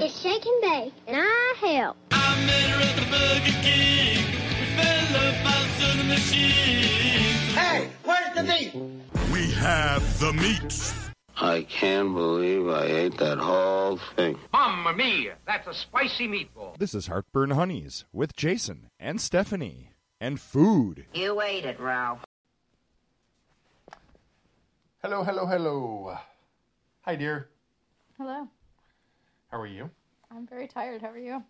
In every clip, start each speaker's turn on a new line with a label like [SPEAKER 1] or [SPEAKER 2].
[SPEAKER 1] It's Shake and Bake, and I help.
[SPEAKER 2] I met her at the Burger King. We fell about to the machine.
[SPEAKER 3] Hey, where's the meat?
[SPEAKER 4] We have the meat.
[SPEAKER 5] I can't believe I ate that whole thing.
[SPEAKER 6] Mamma mia, that's a spicy meatball.
[SPEAKER 7] This is Heartburn Honeys with Jason and Stephanie and food.
[SPEAKER 8] You ate it, Ralph.
[SPEAKER 9] Hello, hello, hello. Hi, dear.
[SPEAKER 10] Hello.
[SPEAKER 9] How are you?
[SPEAKER 10] I'm very tired. How are you?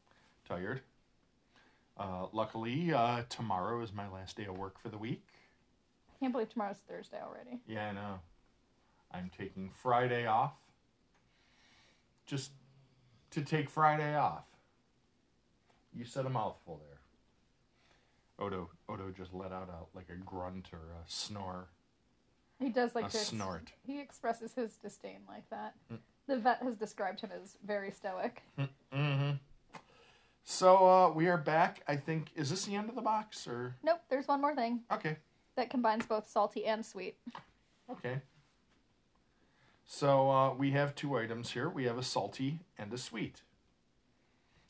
[SPEAKER 9] Tired. Uh, luckily, uh, tomorrow is my last day of work for the week.
[SPEAKER 10] I can't believe tomorrow's Thursday already.
[SPEAKER 9] Yeah, I know. I'm taking Friday off. Just to take Friday off. You said a mouthful there. Odo, Odo just let out a like a grunt or a snore.
[SPEAKER 10] He does like
[SPEAKER 9] A
[SPEAKER 10] to ex-
[SPEAKER 9] snort.
[SPEAKER 10] He expresses his disdain like that. The vet has described him as very stoic.
[SPEAKER 9] Mm-hmm. So uh, we are back. I think is this the end of the box or
[SPEAKER 10] Nope, there's one more thing
[SPEAKER 9] okay,
[SPEAKER 10] that combines both salty and sweet.
[SPEAKER 9] okay. So uh, we have two items here. We have a salty and a sweet.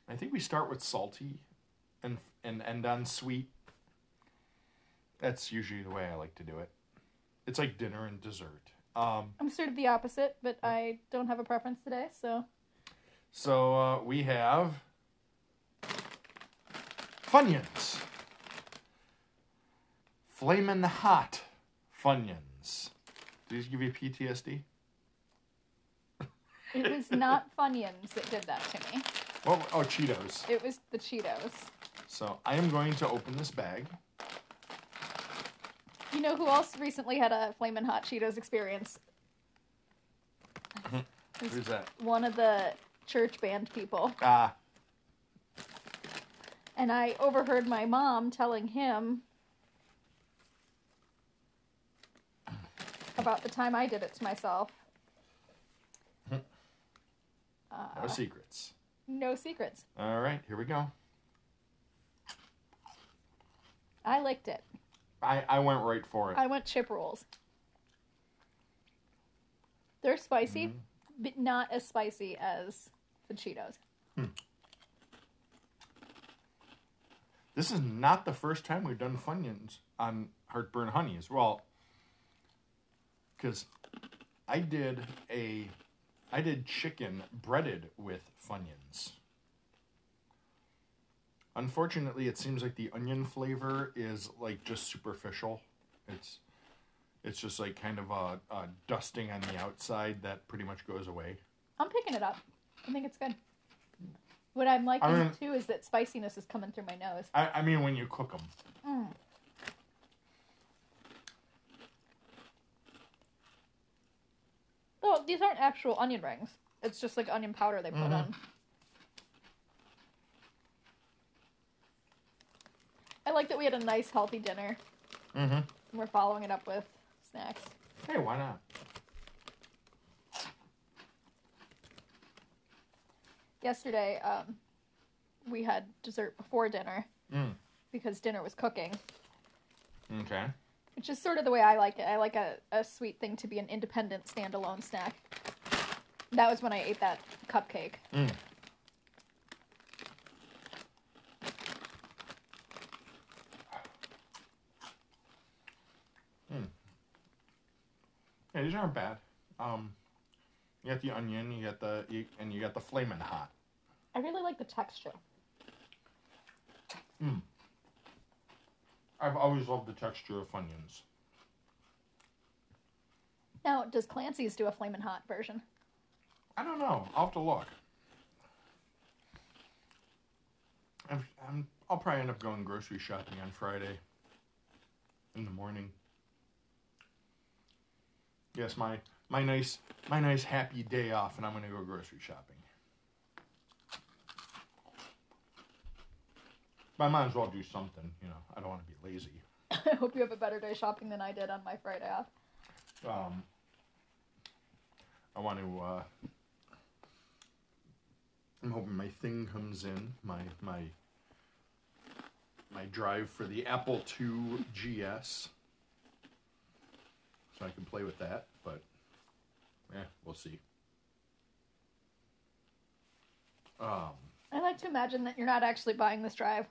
[SPEAKER 9] I think we start with salty, and and end on sweet. That's usually the way I like to do it. It's like dinner and dessert. Um,
[SPEAKER 10] I'm sort of the opposite, but I don't have a preference today, so
[SPEAKER 9] So uh, we have Funyuns. Flamin' hot Funyuns. Did these give you PTSD?
[SPEAKER 10] it was not Funyuns that did that to me.
[SPEAKER 9] Oh, oh, Cheetos.
[SPEAKER 10] It was the Cheetos.
[SPEAKER 9] So I am going to open this bag.
[SPEAKER 10] You know who else recently had a flaming Hot Cheetos experience? Mm-hmm.
[SPEAKER 9] Who's that?
[SPEAKER 10] One of the church band people.
[SPEAKER 9] Ah,
[SPEAKER 10] And I overheard my mom telling him about the time I did it to myself. Mm-hmm.
[SPEAKER 9] no uh, secrets.
[SPEAKER 10] No secrets.
[SPEAKER 9] All right, here we go.
[SPEAKER 10] I licked it.
[SPEAKER 9] I, I went right for it.
[SPEAKER 10] I went chip rolls. They're spicy, mm-hmm. but not as spicy as the Cheetos. Hmm.
[SPEAKER 9] This is not the first time we've done Funyuns on Heartburn Honey as Well, because I did a, I did chicken breaded with Funyuns. Unfortunately, it seems like the onion flavor is like just superficial. It's, it's just like kind of a, a dusting on the outside that pretty much goes away.
[SPEAKER 10] I'm picking it up. I think it's good. What I'm liking
[SPEAKER 9] I mean-
[SPEAKER 10] too is that spiciness is coming through my nose.
[SPEAKER 9] I, I mean, when you cook them.
[SPEAKER 10] Well, mm. these aren't actual onion rings. It's just like onion powder they put mm-hmm. on. I like that we had a nice healthy dinner.
[SPEAKER 9] Mm-hmm.
[SPEAKER 10] And we're following it up with snacks.
[SPEAKER 9] Hey, why not?
[SPEAKER 10] Yesterday, um, we had dessert before dinner
[SPEAKER 9] Mm.
[SPEAKER 10] because dinner was cooking,
[SPEAKER 9] Okay.
[SPEAKER 10] which is sort of the way I like it. I like a, a sweet thing to be an independent, standalone snack. That was when I ate that cupcake.
[SPEAKER 9] Mm. Yeah, these aren't bad. Um, you got the onion, you got the, you, and you got the flamin' hot.
[SPEAKER 10] I really like the texture. Hmm.
[SPEAKER 9] I've always loved the texture of Funyuns.
[SPEAKER 10] Now, does Clancy's do a flamin' hot version?
[SPEAKER 9] I don't know. I'll have to look. I'm, I'm, I'll probably end up going grocery shopping on Friday in the morning. Yes, my my nice my nice happy day off, and I'm gonna go grocery shopping. But I might as well do something, you know. I don't want to be lazy.
[SPEAKER 10] I hope you have a better day shopping than I did on my Friday off.
[SPEAKER 9] Um, I want to. Uh, I'm hoping my thing comes in. My my my drive for the Apple II GS, so I can play with that. But yeah, we'll see. Um,
[SPEAKER 10] I like to imagine that you're not actually buying this drive,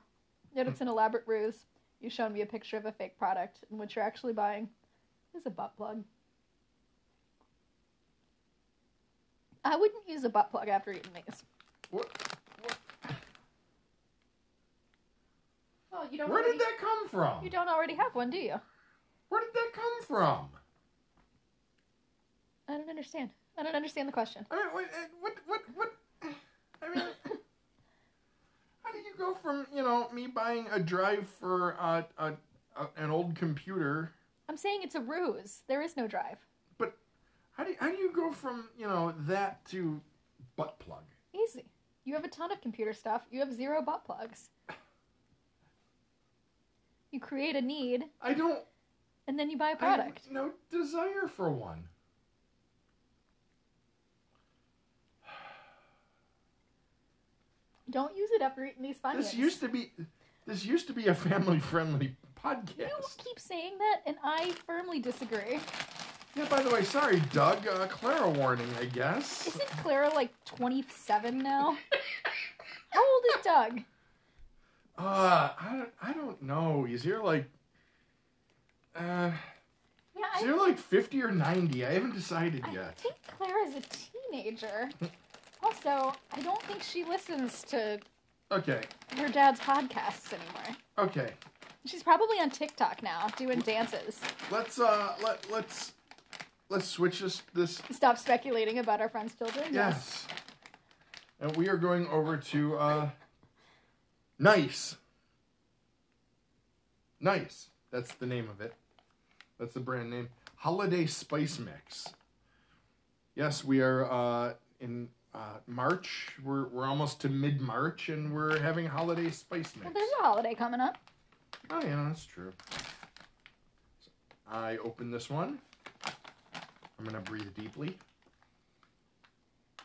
[SPEAKER 10] that it's an elaborate ruse. You've shown me a picture of a fake product, and what you're actually buying is a butt plug. I wouldn't use a butt plug after eating these.
[SPEAKER 9] what, what,
[SPEAKER 10] Oh, you don't.
[SPEAKER 9] where
[SPEAKER 10] already,
[SPEAKER 9] did that come from?
[SPEAKER 10] You don't already have one, do you?
[SPEAKER 9] Where did that come from?
[SPEAKER 10] I don't understand. I don't understand the question.
[SPEAKER 9] I mean, what, what, what, what? I mean, how do you go from you know me buying a drive for uh, a, a an old computer,
[SPEAKER 10] I'm saying it's a ruse. There is no drive.
[SPEAKER 9] but how do you, how do you go from you know that to butt plug?
[SPEAKER 10] Easy. You have a ton of computer stuff. You have zero butt plugs. You create a need,
[SPEAKER 9] I don't.
[SPEAKER 10] and then you buy a product.
[SPEAKER 9] have no desire for one.
[SPEAKER 10] Don't use it after eating these Funyuns.
[SPEAKER 9] This used to be this used to be a family friendly podcast.
[SPEAKER 10] You keep saying that, and I firmly disagree.
[SPEAKER 9] Yeah. By the way, sorry, Doug. Uh, Clara warning, I guess.
[SPEAKER 10] Isn't Clara like 27 now? How old is Doug?
[SPEAKER 9] Uh, I don't, I don't know. He's here like. Uh,
[SPEAKER 10] Yeah,
[SPEAKER 9] is
[SPEAKER 10] I,
[SPEAKER 9] like fifty or ninety? I haven't decided
[SPEAKER 10] I
[SPEAKER 9] yet.
[SPEAKER 10] I think Clara's a teenager. Also, I don't think she listens to
[SPEAKER 9] Okay,
[SPEAKER 10] her dad's podcasts anymore.
[SPEAKER 9] okay.
[SPEAKER 10] She's probably on TikTok now, doing dances.
[SPEAKER 9] Let's uh, let let's let's switch this this.
[SPEAKER 10] Stop speculating about our friends' children.
[SPEAKER 9] Yes. And we are going over to uh, nice. Nice. That's the name of it. That's the brand name. Holiday Spice Mix. Yes, we are uh, in uh, March. We're we're almost to mid March, and we're having holiday spice mix.
[SPEAKER 10] Well, there's a holiday coming up.
[SPEAKER 9] Oh yeah, that's true. So I open this one. I'm gonna breathe deeply.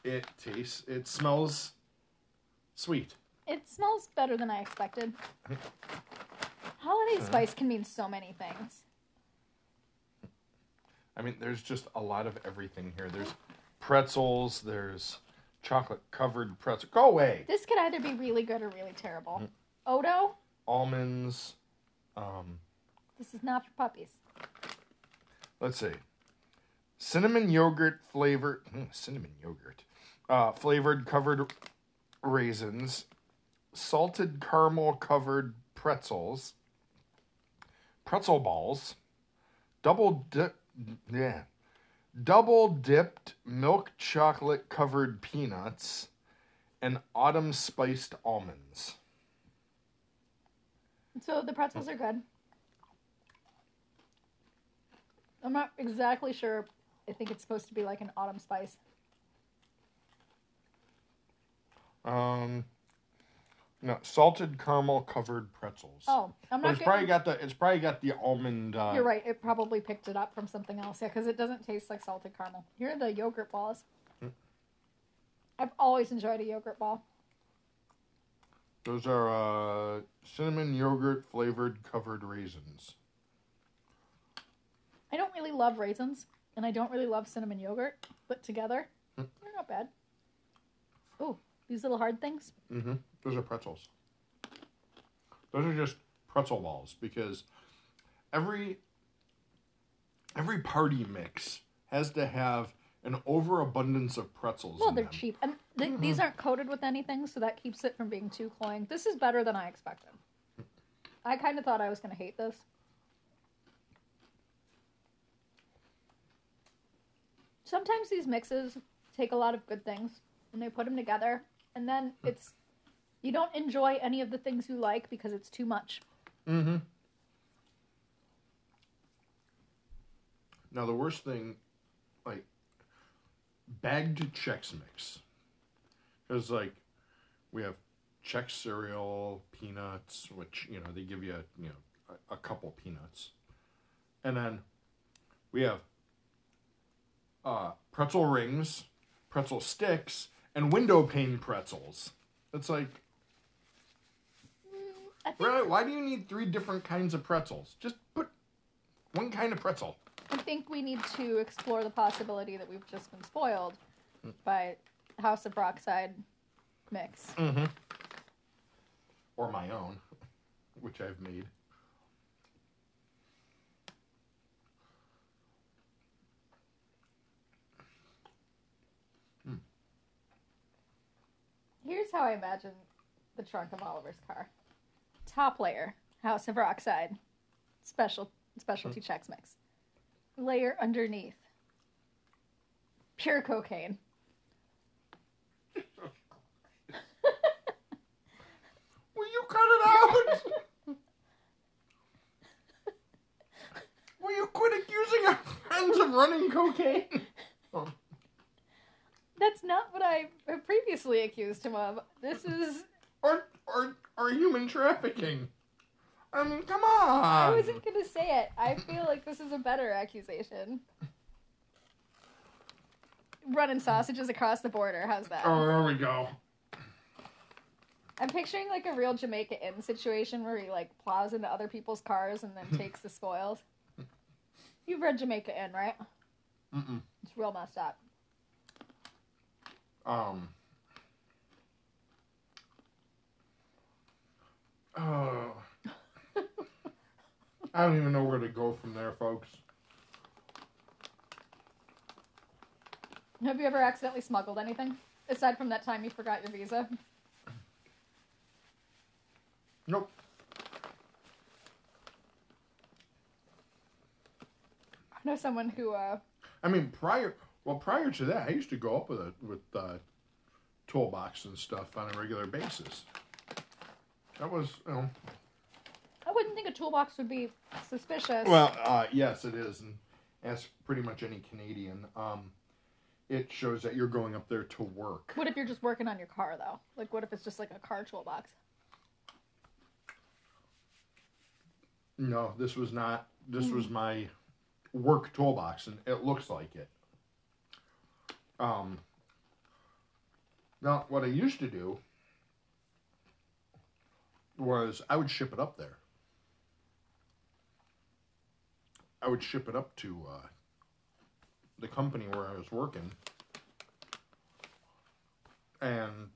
[SPEAKER 9] It tastes. It smells sweet.
[SPEAKER 10] It smells better than I expected. Holiday spice can mean so many things.
[SPEAKER 9] I mean, there's just a lot of everything here. There's pretzels. There's chocolate covered pretzel. Go away.
[SPEAKER 10] This could either be really good or really terrible.
[SPEAKER 9] Mm.
[SPEAKER 10] Odo,
[SPEAKER 9] Almonds. Um,
[SPEAKER 10] this is not for puppies.
[SPEAKER 9] let's see. Cinnamon yogurt flavored. mm, cinnamon yogurt. Uh, flavored covered raisins. Salted caramel covered pretzels. Pretzel balls. Double dip. Yeah. Double dipped milk chocolate covered peanuts. And autumn spiced almonds.
[SPEAKER 10] So the pretzels are good. I'm not exactly sure. I think it's supposed to be like an autumn spice.
[SPEAKER 9] Um, no, salted caramel covered pretzels.
[SPEAKER 10] Oh, I'm not.
[SPEAKER 9] it's probably got the it's probably got the almond. Uh,
[SPEAKER 10] you're right. It probably picked it up from something else. Yeah, because it doesn't taste like salted caramel. Here are the yogurt balls.
[SPEAKER 9] Hmm.
[SPEAKER 10] I've always enjoyed a yogurt ball.
[SPEAKER 9] Those are uh, cinnamon yogurt flavored covered raisins.
[SPEAKER 10] I don't really love raisins, and I don't really love cinnamon yogurt, but together,
[SPEAKER 9] Hmm.
[SPEAKER 10] they're not bad. Oh, these little hard things.
[SPEAKER 9] Mm-hmm. Those are pretzels. Those are just pretzel balls because every every party mix has to have an overabundance of pretzels.
[SPEAKER 10] Well, they're
[SPEAKER 9] them.
[SPEAKER 10] cheap, and th- mm-hmm. these aren't coated with anything, so that keeps it from being too cloying. This is better than I expected. I kind of thought I was going to hate this. Sometimes these mixes take a lot of good things and they put them together, and then hmm. it's you don't enjoy any of the things you like because it's too much.
[SPEAKER 9] Mm-hmm. Now the worst thing, like bagged Chex Mix, because like we have Chex cereal, peanuts, which you know they give you you know a, a couple peanuts, and then we have uh, pretzel rings, pretzel sticks, and window pane pretzels. It's like Really? Why do you need three different kinds of pretzels? Just put one kind of pretzel.
[SPEAKER 10] I think we need to explore the possibility that we've just been spoiled by House of Rockside mix.
[SPEAKER 9] Mm-hmm. Or my own, which I've made.
[SPEAKER 10] Here's how I imagine the trunk of Oliver's car. Top layer, House of Rockside, special specialty hmm. Chex Mix. Layer underneath, pure cocaine.
[SPEAKER 9] Will you cut it out? Will you quit accusing our friends of running cocaine? Oh,
[SPEAKER 10] That's not what I previously accused him of. This is.
[SPEAKER 9] or, or, or human trafficking. I mean, come on.
[SPEAKER 10] I wasn't gonna say it. I feel like this is a better accusation. Running sausages across the border. How's that?
[SPEAKER 9] Oh, there we go.
[SPEAKER 10] I'm picturing like a real Jamaica Inn situation where he like plows into other people's cars and then takes the spoils. You've read Jamaica Inn, right?
[SPEAKER 9] Mm-mm.
[SPEAKER 10] It's real messed up.
[SPEAKER 9] Um. Oh. I don't even know where to go from there, folks.
[SPEAKER 10] Have you ever accidentally smuggled anything? Aside from that time you forgot your visa?
[SPEAKER 9] Nope.
[SPEAKER 10] I know someone who uh
[SPEAKER 9] I mean, prior well, prior to that, I used to go up with a with uh, toolbox and stuff on a regular basis. That was, you know.
[SPEAKER 10] I wouldn't think a toolbox would be suspicious.
[SPEAKER 9] Well, uh, yes, it is, and as pretty much any Canadian, um, it shows that you're going up there to work.
[SPEAKER 10] what if you're just working on your car though? Like what if it's just like a car toolbox?
[SPEAKER 9] No, this was not. This was my work toolbox, and it looks like it. Um. Now, what I used to do was I would ship it up there. I would ship it up to uh, the company where I was working, and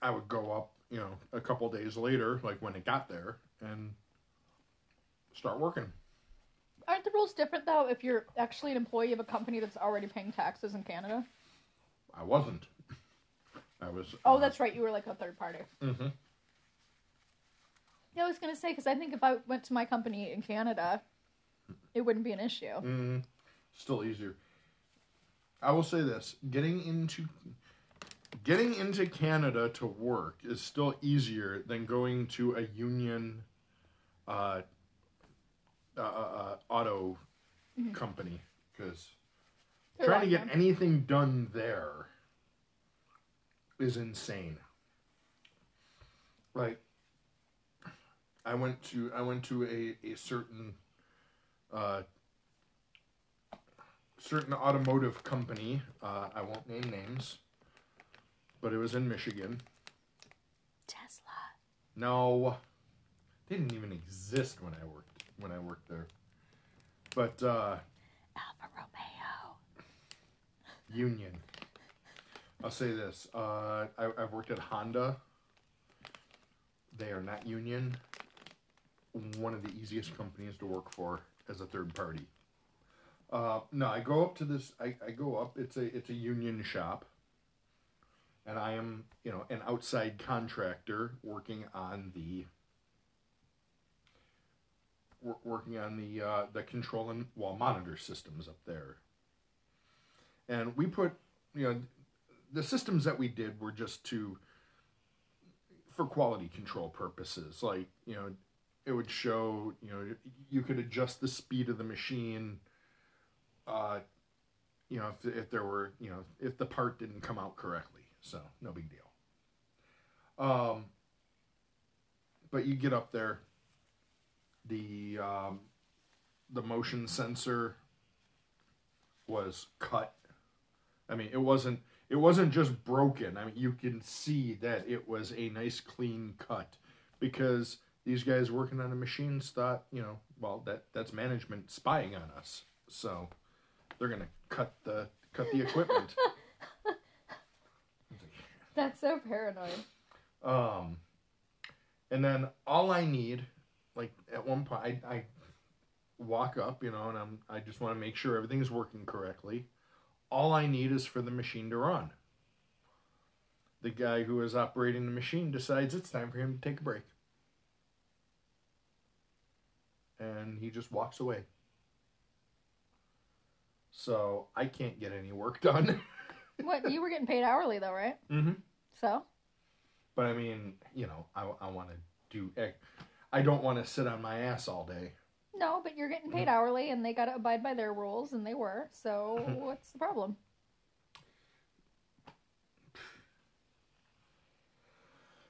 [SPEAKER 9] I would go up, you know, a couple days later, like when it got there, and start working.
[SPEAKER 10] Aren't the rules different though if you're actually an employee of a company that's already paying taxes in Canada?
[SPEAKER 9] I wasn't. I was.
[SPEAKER 10] Oh,
[SPEAKER 9] uh,
[SPEAKER 10] that's right. You were like a third party.
[SPEAKER 9] mhm.
[SPEAKER 10] Yeah, I was gonna say because I think if I went to my company in Canada, it wouldn't be an issue.
[SPEAKER 9] Mm, still easier. I will say this: getting into getting into Canada to work is still easier than going to a union uh, uh, uh, uh, auto company because trying to get anything done there is insane. Like I went to I went to a, a certain uh, certain automotive company. Uh, I won't name names, but it was in Michigan.
[SPEAKER 10] Tesla.
[SPEAKER 9] No, they didn't even exist when I worked when I worked there. But uh,
[SPEAKER 10] Alfa Romeo.
[SPEAKER 9] Union. I'll say this: uh, I, I've worked at Honda. They are not union. One of the easiest companies to work for as a third party. Uh, no, I go up to this. I, I go up. It's a it's a union shop, and I am you know an outside contractor working on the working on the uh, the control and wall monitor systems up there. And we put you know the systems that we did were just to for quality control purposes. Like you know it would show you know you could adjust the speed of the machine uh you know if, if there were you know if the part didn't come out correctly. So no big deal. Um but you get up there the um the motion sensor was cut. I mean, it wasn't it wasn't just broken. I mean, you can see that it was a nice clean cut because these guys working on the machines thought, you know, well, that that's management spying on us. So they're going to cut the cut the equipment.
[SPEAKER 10] That's so paranoid.
[SPEAKER 9] Um, and then all I need, like at one point, I, I walk up, you know, and I'm I just want to make sure everything's working correctly. All I need is for the machine to run. The guy who is operating the machine decides it's time for him to take a break. And he just walks away. So I can't get any work done.
[SPEAKER 10] What you were getting paid hourly though, right?
[SPEAKER 9] mm-hmm.
[SPEAKER 10] So
[SPEAKER 9] But I mean, you know, I, I want to do. I don't want to sit on my ass all day.
[SPEAKER 10] No, but you're getting paid hourly, and they got to abide by their rules, and they were. So what's the problem?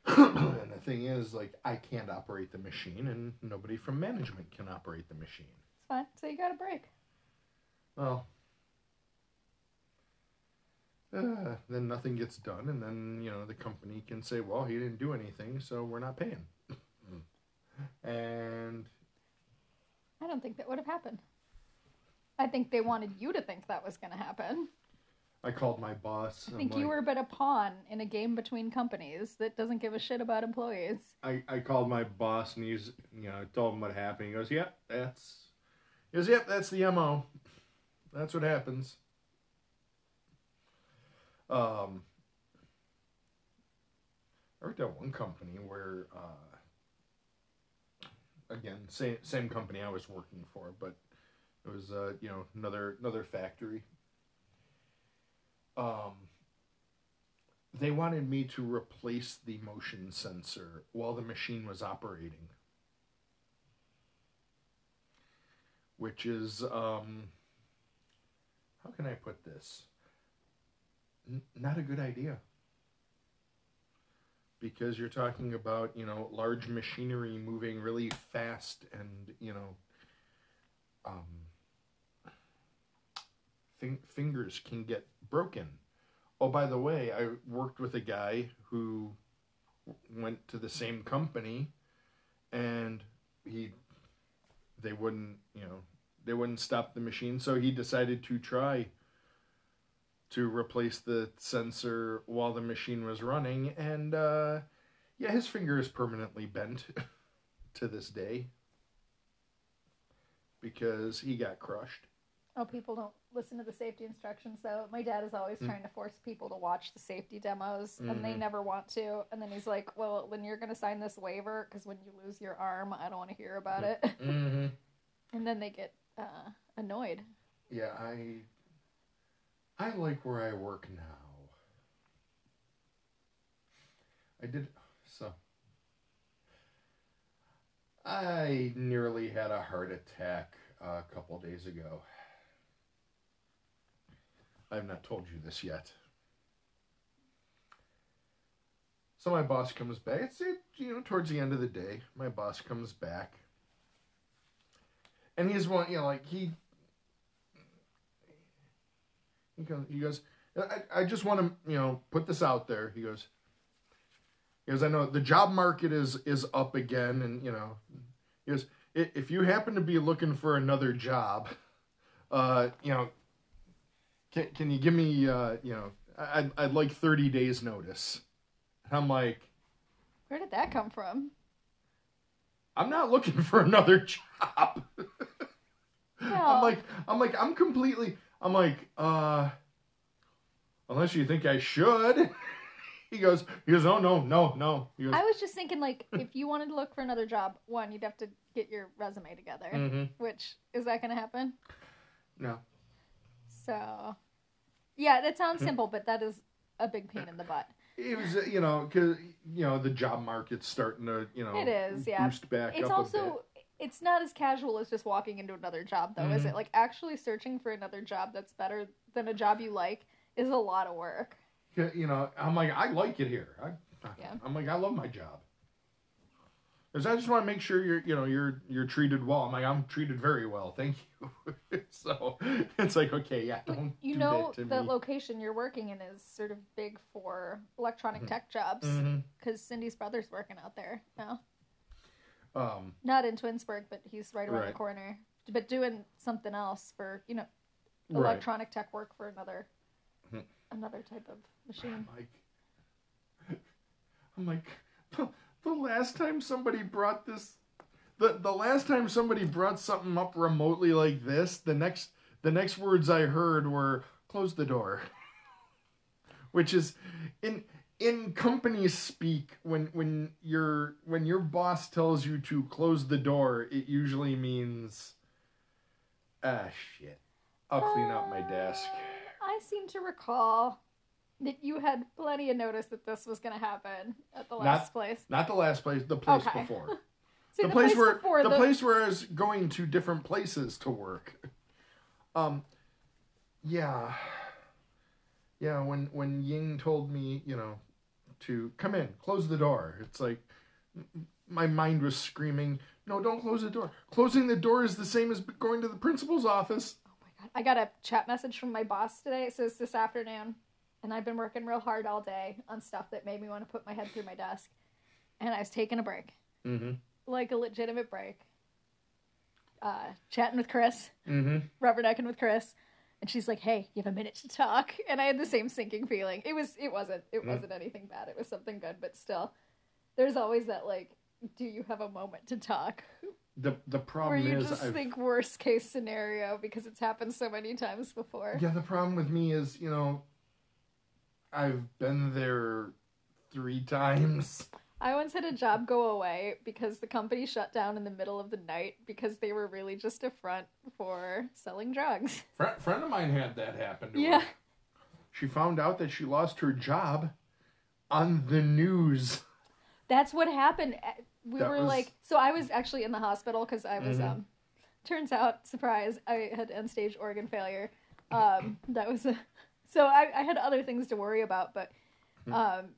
[SPEAKER 9] and the thing is, like, I can't operate the machine, and nobody from management can operate the machine.
[SPEAKER 10] It's fine. So you got a break.
[SPEAKER 9] Well, uh, then nothing gets done, and then you know the company can say, "Well, he didn't do anything, so we're not paying." and
[SPEAKER 10] I don't think that would have happened. I think they wanted you to think that was going to happen.
[SPEAKER 9] I called my boss.
[SPEAKER 10] I think you were but a pawn in a game between companies that doesn't give a shit about employees.
[SPEAKER 9] I, I called my boss and he's you know told him what happened. He goes, "Yep, that's." He goes, "Yep, that's the mo. That's what happens." Um, I worked at one company where, uh, again, same same company I was working for, but it was uh, you know another another factory. Um, they wanted me to replace the motion sensor while the machine was operating. Which is um how can i put this? N- not a good idea because you're talking about you know large machinery moving really fast and you know um fin- fingers can get broken. Oh by the way i worked with a guy who went to the same company and he they wouldn't you know they wouldn't stop the machine. So he decided to try to replace the sensor while the machine was running and uh yeah his finger is permanently bent to this day because he got crushed
[SPEAKER 10] Oh, people don't listen to the safety instructions. So my dad is always trying to force people to watch the safety demos, and they never want to. And then he's like, "Well, when you're going to sign this waiver because when you lose your arm, I don't want to hear about it."
[SPEAKER 9] mm-hmm.
[SPEAKER 10] and then they get uh, annoyed.
[SPEAKER 9] yeah i i like where i work now. I did so. I nearly had a heart attack a couple days ago. I've not told you this yet. So my boss comes back. It's it, you know towards the end of the day my boss comes back. And he's one you know like he he goes, he goes I, I just want to, you know, put this out there. He goes, he goes, I know the job market is is up again, and you know, he goes, if you happen to be looking for another job, uh, you know, can can you give me, uh, you know, I- I'd I'd like thirty days notice. And I'm like,
[SPEAKER 10] Where did that come from?
[SPEAKER 9] I'm not looking for another job. I'm like, I'm like, I'm completely, I'm like, uh, unless you think I should. he goes, he goes, oh no, no, no. He goes,
[SPEAKER 10] I was just thinking, like, if you wanted to look for another job, one, you'd have to get your resume together.
[SPEAKER 9] Mhm.
[SPEAKER 10] Which is that going to happen?
[SPEAKER 9] no.
[SPEAKER 10] So, yeah, that
[SPEAKER 9] Hmm.
[SPEAKER 10] sounds simple, but that is a big pain in the butt.
[SPEAKER 9] It was, uh, you know, because you know the job market's starting to, you know,
[SPEAKER 10] It is, yeah.
[SPEAKER 9] boost back
[SPEAKER 10] It's
[SPEAKER 9] up a
[SPEAKER 10] also it's not as casual as just walking into another job though, is
[SPEAKER 9] Mhm.
[SPEAKER 10] it? Like actually searching for another job that's better than a job you like is a lot of work.
[SPEAKER 9] You know, I'm like, I like it here. I,
[SPEAKER 10] Yeah.
[SPEAKER 9] I'm like, I love my job. Because I just want to make sure you're, you know, you're you're treated well. I'm like, I'm treated very well, thank you. so it's like, okay, yeah, don't
[SPEAKER 10] you
[SPEAKER 9] do
[SPEAKER 10] know
[SPEAKER 9] that
[SPEAKER 10] the
[SPEAKER 9] me.
[SPEAKER 10] location you're working in is sort of big for electronic tech jobs
[SPEAKER 9] Mhm.
[SPEAKER 10] because Cindy's brother's working out there now.
[SPEAKER 9] Um,
[SPEAKER 10] Not in Twinsburg, but he's right around
[SPEAKER 9] Right.
[SPEAKER 10] the corner. But doing something else for you know
[SPEAKER 9] Right.
[SPEAKER 10] electronic tech work for another
[SPEAKER 9] Hmm.
[SPEAKER 10] another type of machine.
[SPEAKER 9] like I'm like, the, the last time somebody brought this, the the last time somebody brought something up remotely like this, the next the next words I heard were close the door, which is in in company speak when when your when your boss tells you to close the door, it usually means ah shit. I'll clean out my desk.
[SPEAKER 10] I seem to recall that you had plenty of notice that this was going to happen at the last
[SPEAKER 9] Not-
[SPEAKER 10] place.
[SPEAKER 9] Not the last place, the place
[SPEAKER 10] Okay.
[SPEAKER 9] before.
[SPEAKER 10] See,
[SPEAKER 9] the, place, where
[SPEAKER 10] before
[SPEAKER 9] the, place where I was going to different places to work. Um, yeah, yeah. When when Ying told me, you know, to come in, close the door. It's like my mind was screaming, "No, don't close the door. Closing the door is the same as going to the principal's office." Oh my God.
[SPEAKER 10] I got a chat message from my boss today. It says this afternoon, and I've been working real hard all day on stuff that made me want to put my head through my desk. And I was taking a break,
[SPEAKER 9] Mm-hmm.
[SPEAKER 10] like a legitimate break. Uh, chatting with Chris,
[SPEAKER 9] Mm-hmm.
[SPEAKER 10] rubbernecking with Chris, and she's like, "Hey, you have a minute to talk." And I had the same sinking feeling. It was, it wasn't, it
[SPEAKER 9] Mm.
[SPEAKER 10] wasn't anything bad. It was something good, but still, there's always that like, do you have a moment to talk?
[SPEAKER 9] The the
[SPEAKER 10] Where
[SPEAKER 9] problem
[SPEAKER 10] you
[SPEAKER 9] is
[SPEAKER 10] just
[SPEAKER 9] I've,
[SPEAKER 10] think worst case scenario because it's happened so many times before.
[SPEAKER 9] yeah. The problem with me is you know, I've been there three times.
[SPEAKER 10] I once had a job go away because the company shut down in the middle of the night because they were really just a front for selling drugs.
[SPEAKER 9] Friend, friend of mine had that happen to
[SPEAKER 10] Yeah.
[SPEAKER 9] her. She found out that she lost her job on the news.
[SPEAKER 10] That's what happened. Uh, We
[SPEAKER 9] That
[SPEAKER 10] were
[SPEAKER 9] was-
[SPEAKER 10] like, so I was actually in the hospital because I was,
[SPEAKER 9] Mhm.
[SPEAKER 10] um, turns out, surprise, I had end stage organ failure. Um, that was a, so I, I had other things to worry about, but,
[SPEAKER 9] Hmm.
[SPEAKER 10] um,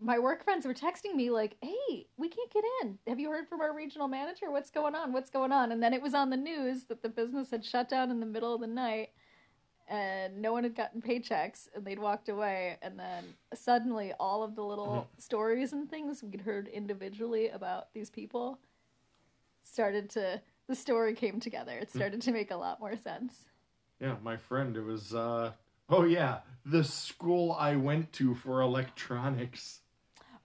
[SPEAKER 10] my work friends were texting me like, "Hey, we can't get in. Have you heard from our regional manager? What's going on? What's going on?" And then it was on the news that the business had shut down in the middle of the night, and no one had gotten paychecks, and they'd walked away. And then suddenly, all of the little stories and things we'd heard individually about these people started to. The story came together. It started to make a lot more sense.
[SPEAKER 9] Yeah, my friend, it was, uh, oh yeah, the school I went to for electronics.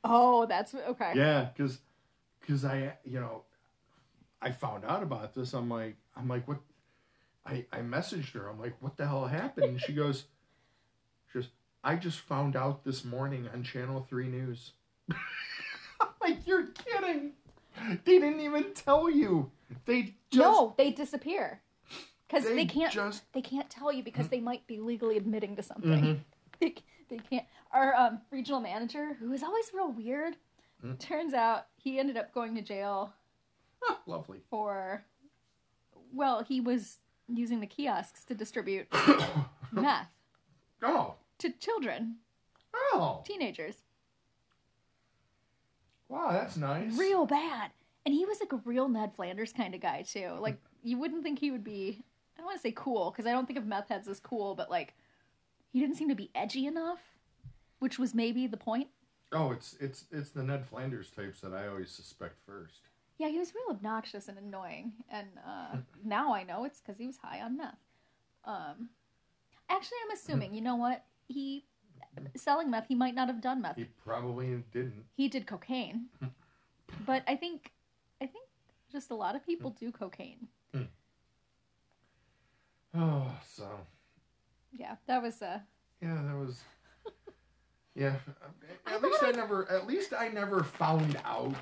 [SPEAKER 10] Oh, that's okay.
[SPEAKER 9] Yeah, because, because I, you know, I found out about this. I'm like, I'm like, what? I, I messaged her. I'm like, what the hell happened? And she goes, she goes, I just found out this morning on Channel 3 News. I'm like, you're kidding. They didn't even tell you. They just.
[SPEAKER 10] no, they disappear because they,
[SPEAKER 9] They
[SPEAKER 10] can't.
[SPEAKER 9] just-
[SPEAKER 10] They can't tell you because they might be legally admitting to something.
[SPEAKER 9] Mhm.
[SPEAKER 10] They, they can't. Our um, regional manager, who is always real weird,
[SPEAKER 9] Mm.
[SPEAKER 10] turns out he ended up going to jail
[SPEAKER 9] Ah, lovely.
[SPEAKER 10] for. Well, he was using the kiosks to distribute meth
[SPEAKER 9] Oh.
[SPEAKER 10] to children,
[SPEAKER 9] Oh.
[SPEAKER 10] teenagers.
[SPEAKER 9] Wow, that's nice.
[SPEAKER 10] real bad. And he was like a real Ned Flanders kind of guy too. Like you wouldn't think he would be. I don't want to say cool because I don't think of meth heads as cool, but like he didn't seem to be edgy enough, which was maybe the point.
[SPEAKER 9] Oh, it's it's it's the Ned Flanders types that I always suspect first.
[SPEAKER 10] Yeah, he was real obnoxious and annoying, and uh, now I know it's because he was high on meth. Um, actually, I'm assuming. You know what? He selling meth. He might not have done meth.
[SPEAKER 9] He probably didn't.
[SPEAKER 10] He did cocaine, but I think I think just a lot of people do cocaine.
[SPEAKER 9] Oh, so
[SPEAKER 10] Yeah, that was uh
[SPEAKER 9] yeah, that was. Yeah, at least I never. At least I never found out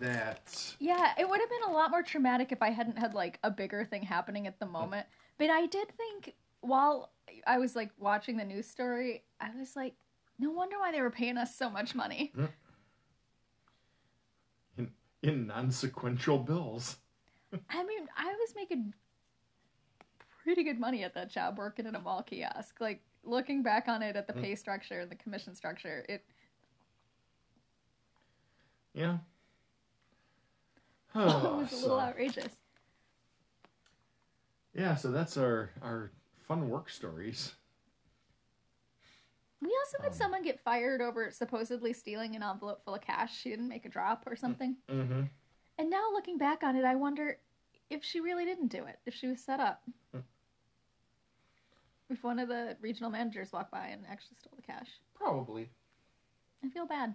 [SPEAKER 9] that.
[SPEAKER 10] Yeah, it would have been a lot more traumatic if I hadn't had like a bigger thing happening at the moment. But I did think while I was like watching the news story, I was like, no wonder why they were paying us so much money.
[SPEAKER 9] In, in non-sequential bills.
[SPEAKER 10] I mean, I was making pretty good money at that job working in a mall kiosk. Like looking back on it at the mm. pay structure and the commission structure, it
[SPEAKER 9] Yeah.
[SPEAKER 10] Oh, it was
[SPEAKER 9] Oh,
[SPEAKER 10] a little
[SPEAKER 9] so-
[SPEAKER 10] outrageous.
[SPEAKER 9] yeah, so that's our our fun work stories.
[SPEAKER 10] We also had um. someone get fired over supposedly stealing an envelope full of cash. She didn't make a drop or mm, something.
[SPEAKER 9] Mm-hmm.
[SPEAKER 10] And now looking back on it, I wonder if she really didn't do it, if she was set up. Mm. If one of the regional managers walked by and actually stole the cash.
[SPEAKER 9] Probably.
[SPEAKER 10] I feel bad.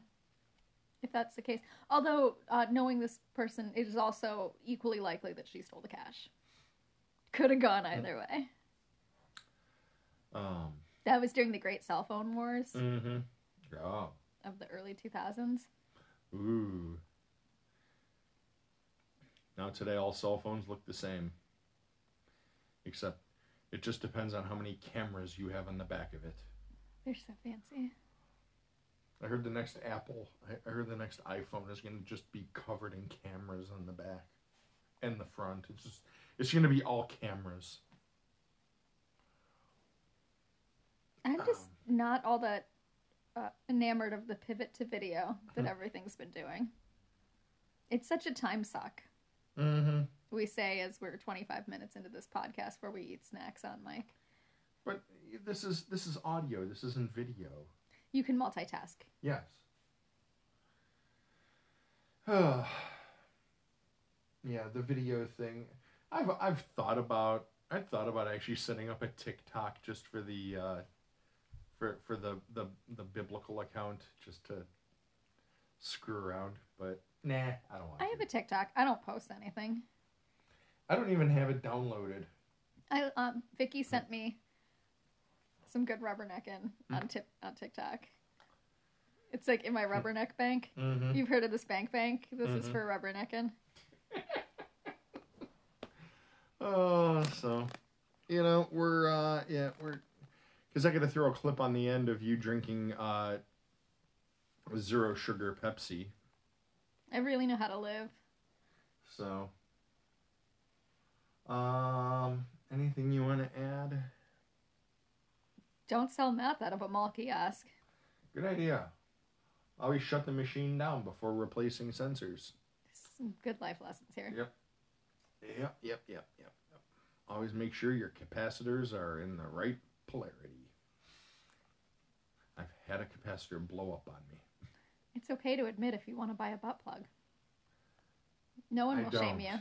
[SPEAKER 10] if that's the case. Although, uh, knowing this person, it is also equally likely that she stole the cash. Could have gone either way.
[SPEAKER 9] Um.
[SPEAKER 10] That was during the Great Cell Phone Wars
[SPEAKER 9] Mm-hmm. Oh.
[SPEAKER 10] of the early 2000s.
[SPEAKER 9] Ooh. Now today, all cell phones look the same. Except, it just depends on how many cameras you have on the back of it.
[SPEAKER 10] They're so fancy.
[SPEAKER 9] I heard the next Apple, I heard the next iPhone is going to just be covered in cameras on the back and the front. It's just, it's going to be all cameras.
[SPEAKER 10] I'm just not all that uh, enamored of the pivot to video that
[SPEAKER 9] Hmm.
[SPEAKER 10] everything's been doing. It's such a time suck.
[SPEAKER 9] Mm-hmm.
[SPEAKER 10] We say as we're 25 minutes into this podcast where we eat snacks on mic.
[SPEAKER 9] But this is this is audio. This isn't video.
[SPEAKER 10] You can multitask.
[SPEAKER 9] Yes. yeah, the video thing. I've I've thought about I've thought about actually setting up a TikTok just for the uh, for for the, the the biblical account just to screw around, but nah, I don't want
[SPEAKER 10] I
[SPEAKER 9] to.
[SPEAKER 10] have a TikTok. I don't post anything.
[SPEAKER 9] I don't even have it downloaded.
[SPEAKER 10] I um Vicky sent me some good rubbernecking on tip on TikTok. It's like in my rubberneck bank.
[SPEAKER 9] Mm-hmm.
[SPEAKER 10] You've heard of this bank bank? This is
[SPEAKER 9] Mhm.
[SPEAKER 10] for rubbernecking.
[SPEAKER 9] Oh, so you know we're uh yeah we're because I got to throw a clip on the end of you drinking uh zero sugar Pepsi.
[SPEAKER 10] I really know how to live.
[SPEAKER 9] So, um, anything you want to add?
[SPEAKER 10] Don't sell meth out of a mall kiosk.
[SPEAKER 9] Good idea. Always shut the machine down before replacing sensors.
[SPEAKER 10] Some good life lessons here.
[SPEAKER 9] Yep. Yep, yep, yep, yep, yep. Always make sure your capacitors are in the right polarity. I've had a capacitor blow up on me.
[SPEAKER 10] It's okay to admit if you want to buy a butt plug. No one
[SPEAKER 9] I
[SPEAKER 10] will shame
[SPEAKER 9] don't.
[SPEAKER 10] you.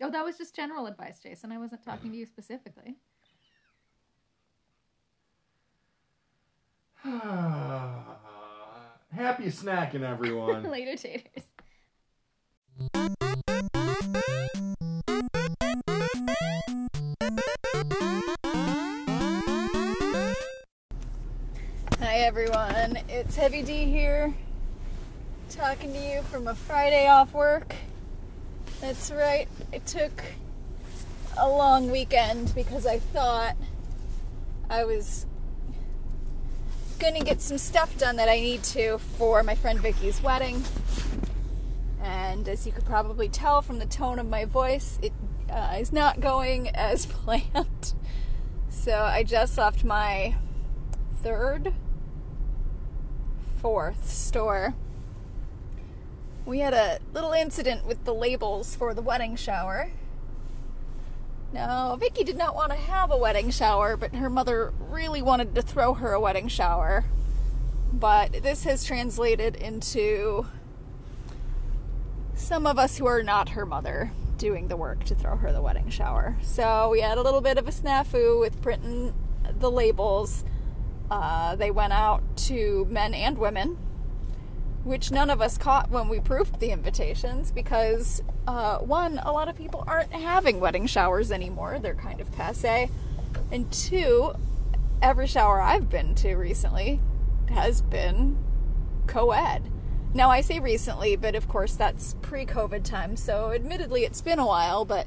[SPEAKER 10] Oh, that was just general advice, Jason. I wasn't talking to you specifically.
[SPEAKER 9] Happy snacking, everyone.
[SPEAKER 10] Later, taters. Hi, everyone. It's Heavy D here, talking to you from a Friday off work. That's right, I took a long weekend because I thought I was gonna get some stuff done that I need to for my friend Vicky's wedding. And as you could probably tell from the tone of my voice, it uh, is not going as planned. So I just left my third, fourth store. We had a little incident with the labels for the wedding shower. Now, Vicky did not want to have a wedding shower, but her mother really wanted to throw her a wedding shower. But this has translated into some of us who are not her mother doing the work to throw her the wedding shower. So we had a little bit of a snafu with printing the labels. Uh, they went out to men and women, which none of us caught when we proofed the invitations because, uh, one, a lot of people aren't having wedding showers anymore. They're kind of passe. And two, every shower I've been to recently has been co ed. Now, I say recently, but of course that's pre COVID time, so admittedly it's been a while, but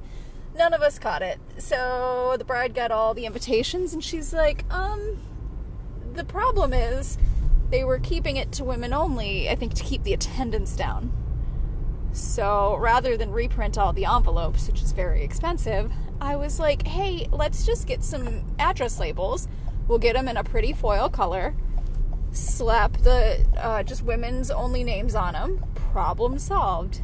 [SPEAKER 10] none of us caught it. So the bride got all the invitations, and she's like, um, the problem is they were keeping it to women only, I think, to keep the attendance down. So rather than reprint all the envelopes, which is very expensive, I was like, hey, let's just get some address labels. We'll get them in a pretty foil color. Slap the uh, just women's only names on them. Problem solved.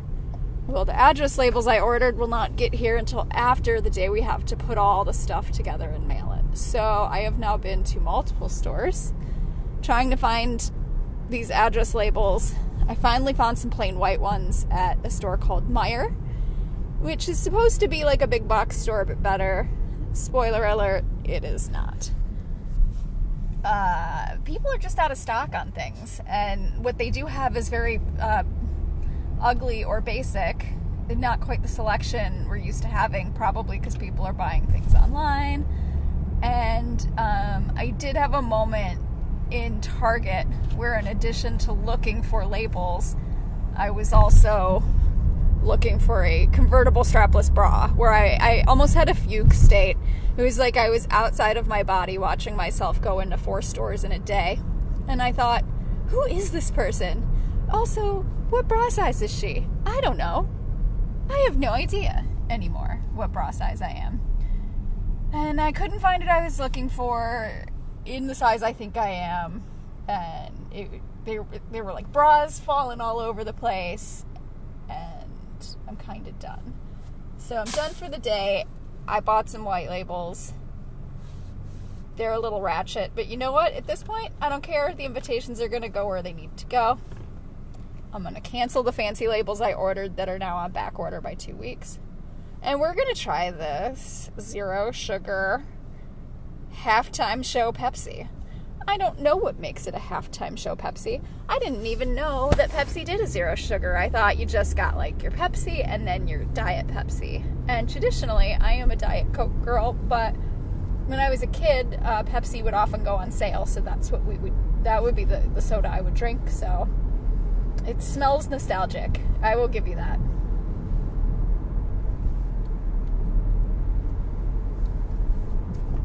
[SPEAKER 10] Well, the address labels I ordered will not get here until after the day we have to put all the stuff together and mail it. So I have now been to multiple stores trying to find these address labels. I finally found some plain white ones at a store called Meijer, which is supposed to be like a big box store but better. Spoiler alert, it is not. uh, people are just out of stock on things, and what they do have is very uh, ugly or basic. Not quite the selection we're used to having, probably because people are buying things online. And um, I did have a moment in Target where, in addition to looking for labels, I was also looking for a convertible strapless bra where I, I almost had a fugue state. It was like I was outside of my body watching myself go into four stores in a day. And I thought, who is this person? Also, what bra size is she? I don't know. I have no idea anymore what bra size I am. And I couldn't find it I was looking for in the size I think I am. And it, they, they were like bras falling all over the place. And I'm kind of done. So I'm done for the day. I bought some white labels. They're a little ratchet, but you know what? At this point, I don't care. The invitations are going to go where they need to go. I'm going to cancel the fancy labels I ordered that are now on back order by two weeks. And we're going to try this zero sugar halftime show Pepsi. I don't know what makes it a halftime show Pepsi. I didn't even know that Pepsi did a zero sugar. I thought you just got like your Pepsi and then your Diet Pepsi. And traditionally, I am a Diet Coke girl, but when I was a kid, uh, Pepsi would often go on sale, so that's what we would, that would be the, the soda I would drink. So it smells nostalgic. I will give you that.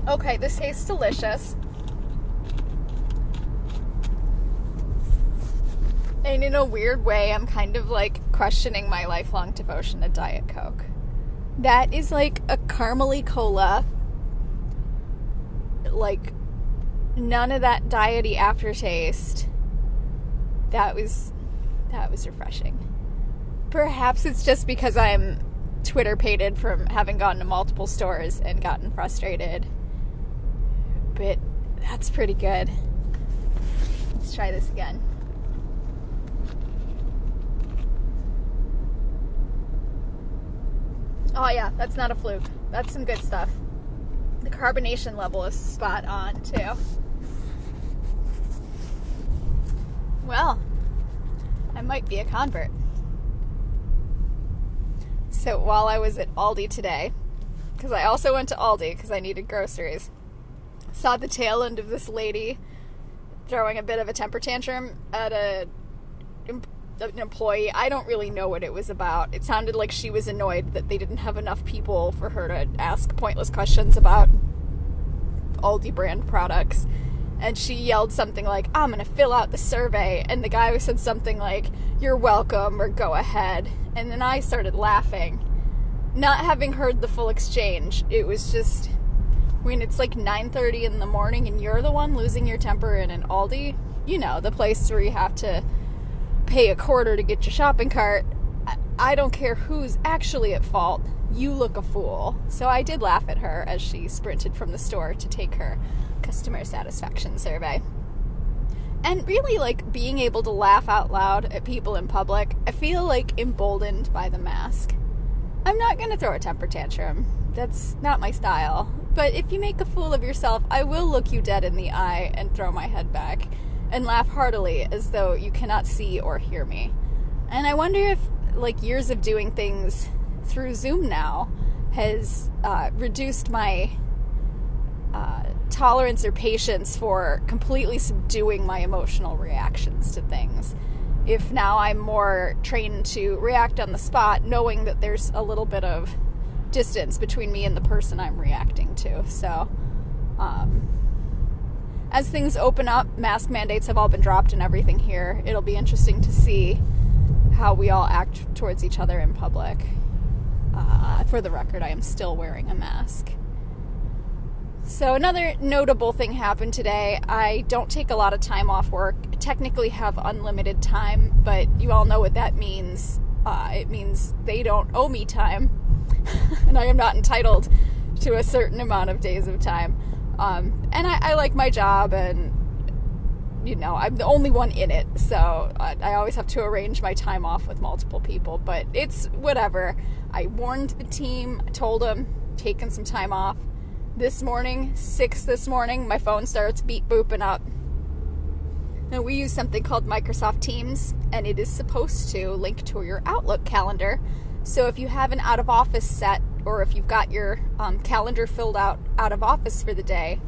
[SPEAKER 10] Okay, this tastes delicious. And in a weird way, I'm kind of like questioning my lifelong devotion to Diet Coke. That is like a caramely cola. Like, none of that diety aftertaste. That was that was refreshing. Perhaps it's just because I'm Twitter pated from having gone to multiple stores and gotten frustrated. But that's pretty good. Let's try this again. Oh, yeah, that's not a fluke. That's some good stuff. The carbonation level is spot on, too. Well, I might be a convert. So while I was at Aldi today, because I also went to Aldi because I needed groceries, saw the tail end of this lady throwing a bit of a temper tantrum at a an employee. I don't really know what it was about. It sounded like she was annoyed that they didn't have enough people for her to ask pointless questions about Aldi brand products. And she yelled something like, I'm going to fill out the survey. And the guy said something like, You're welcome or go ahead. And then I started laughing. Not having heard the full exchange, it was just when it's like 9:30 in the morning and you're the one losing your temper in an Aldi, you know, the place where you have to pay a quarter to get your shopping cart. I don't care who's actually at fault. You look a fool. So I did laugh at her as she sprinted from the store to take her customer satisfaction survey. And really, like being able to laugh out loud at people in public, I feel like emboldened by the mask. I'm not gonna throw a temper tantrum. That's not my style. But if you make a fool of yourself, I will look you dead in the eye and throw my head back and laugh heartily as though you cannot see or hear me. And I wonder if, like, years of doing things through Zoom now has uh, reduced my uh, tolerance or patience for completely subduing my emotional reactions to things. If now I'm more trained to react on the spot, knowing that there's a little bit of distance between me and the person I'm reacting to. So, um, as things open up, mask mandates have all been dropped and everything here. It'll be interesting to see how we all act towards each other in public. Uh, for the record, I am still wearing a mask. So, another notable thing happened today. I don't take a lot of time off work. I technically have unlimited time, but you all know what that means. Uh, it means they don't owe me time, and I am not entitled to a certain amount of days of time. Um, and I, I, like my job, and you know, I'm the only one in it, so I, I always have to arrange my time off with multiple people. But it's whatever. I warned the team, told them, taking some time off. This morning, 6 this morning, my phone starts beep booping up. And we use something called Microsoft Teams, and it is supposed to link to your Outlook calendar. So, if you have an out of office set, or if you've got your um, calendar filled out out of office for the day,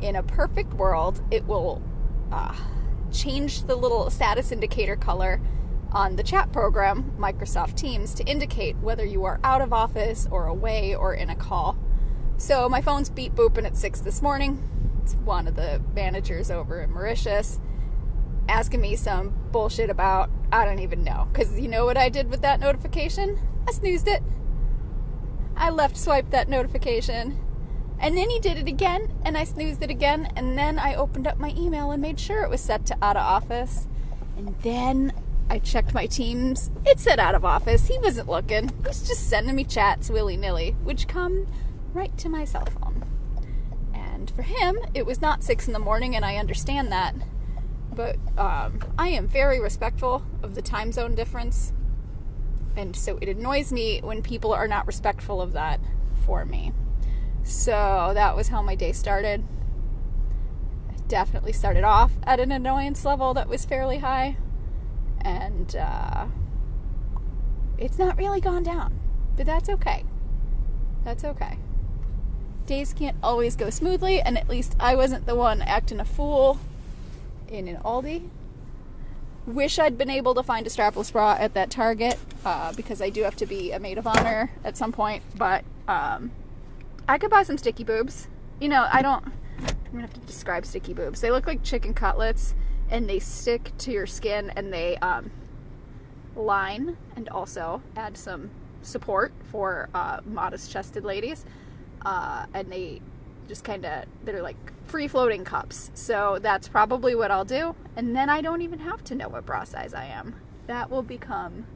[SPEAKER 10] in a perfect world, it will uh, change the little status indicator color on the chat program, Microsoft Teams, to indicate whether you are out of office or away or in a call. So my phone's beep booping at 6 this morning. It's one of the managers over in Mauritius asking me some bullshit about, I don't even know. Because you know what I did with that notification? I snoozed it. I left swiped that notification. And then he did it again, and I snoozed it again, and then I opened up my email and made sure it was set to out of office. And then I checked my teams. It said out of office. He wasn't looking. He's just sending me chats willy nilly, which come right to my cell phone. And for him, it was not six in the morning, and I understand that but um, I am very respectful of the time zone difference. And so it annoys me when people are not respectful of that for me. So that was how my day started. I definitely started off at an annoyance level that was fairly high. And uh, it's not really gone down. But that's okay. That's okay. Days can't always go smoothly, and at least I wasn't the one acting a fool in an Aldi. Wish I'd been able to find a strapless bra at that Target uh, because I do have to be a maid of honor at some point. But um, I could buy some sticky boobs. You know, I don't. I'm gonna have to describe sticky boobs. They look like chicken cutlets, and they stick to your skin, and they um, line and also add some support for uh, modest-chested ladies. Uh, and they just kind of they're like free floating cups. So that's probably what I'll do. And then I don't even have to know what bra size I am. That will become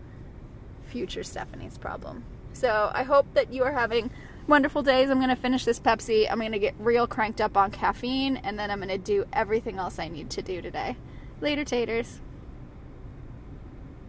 [SPEAKER 10] future Stephanie's problem. So I hope that you are having wonderful days. I'm going to finish this Pepsi. I'm going to get real cranked up on caffeine and then I'm going to do everything else I need to do today. Later, taters.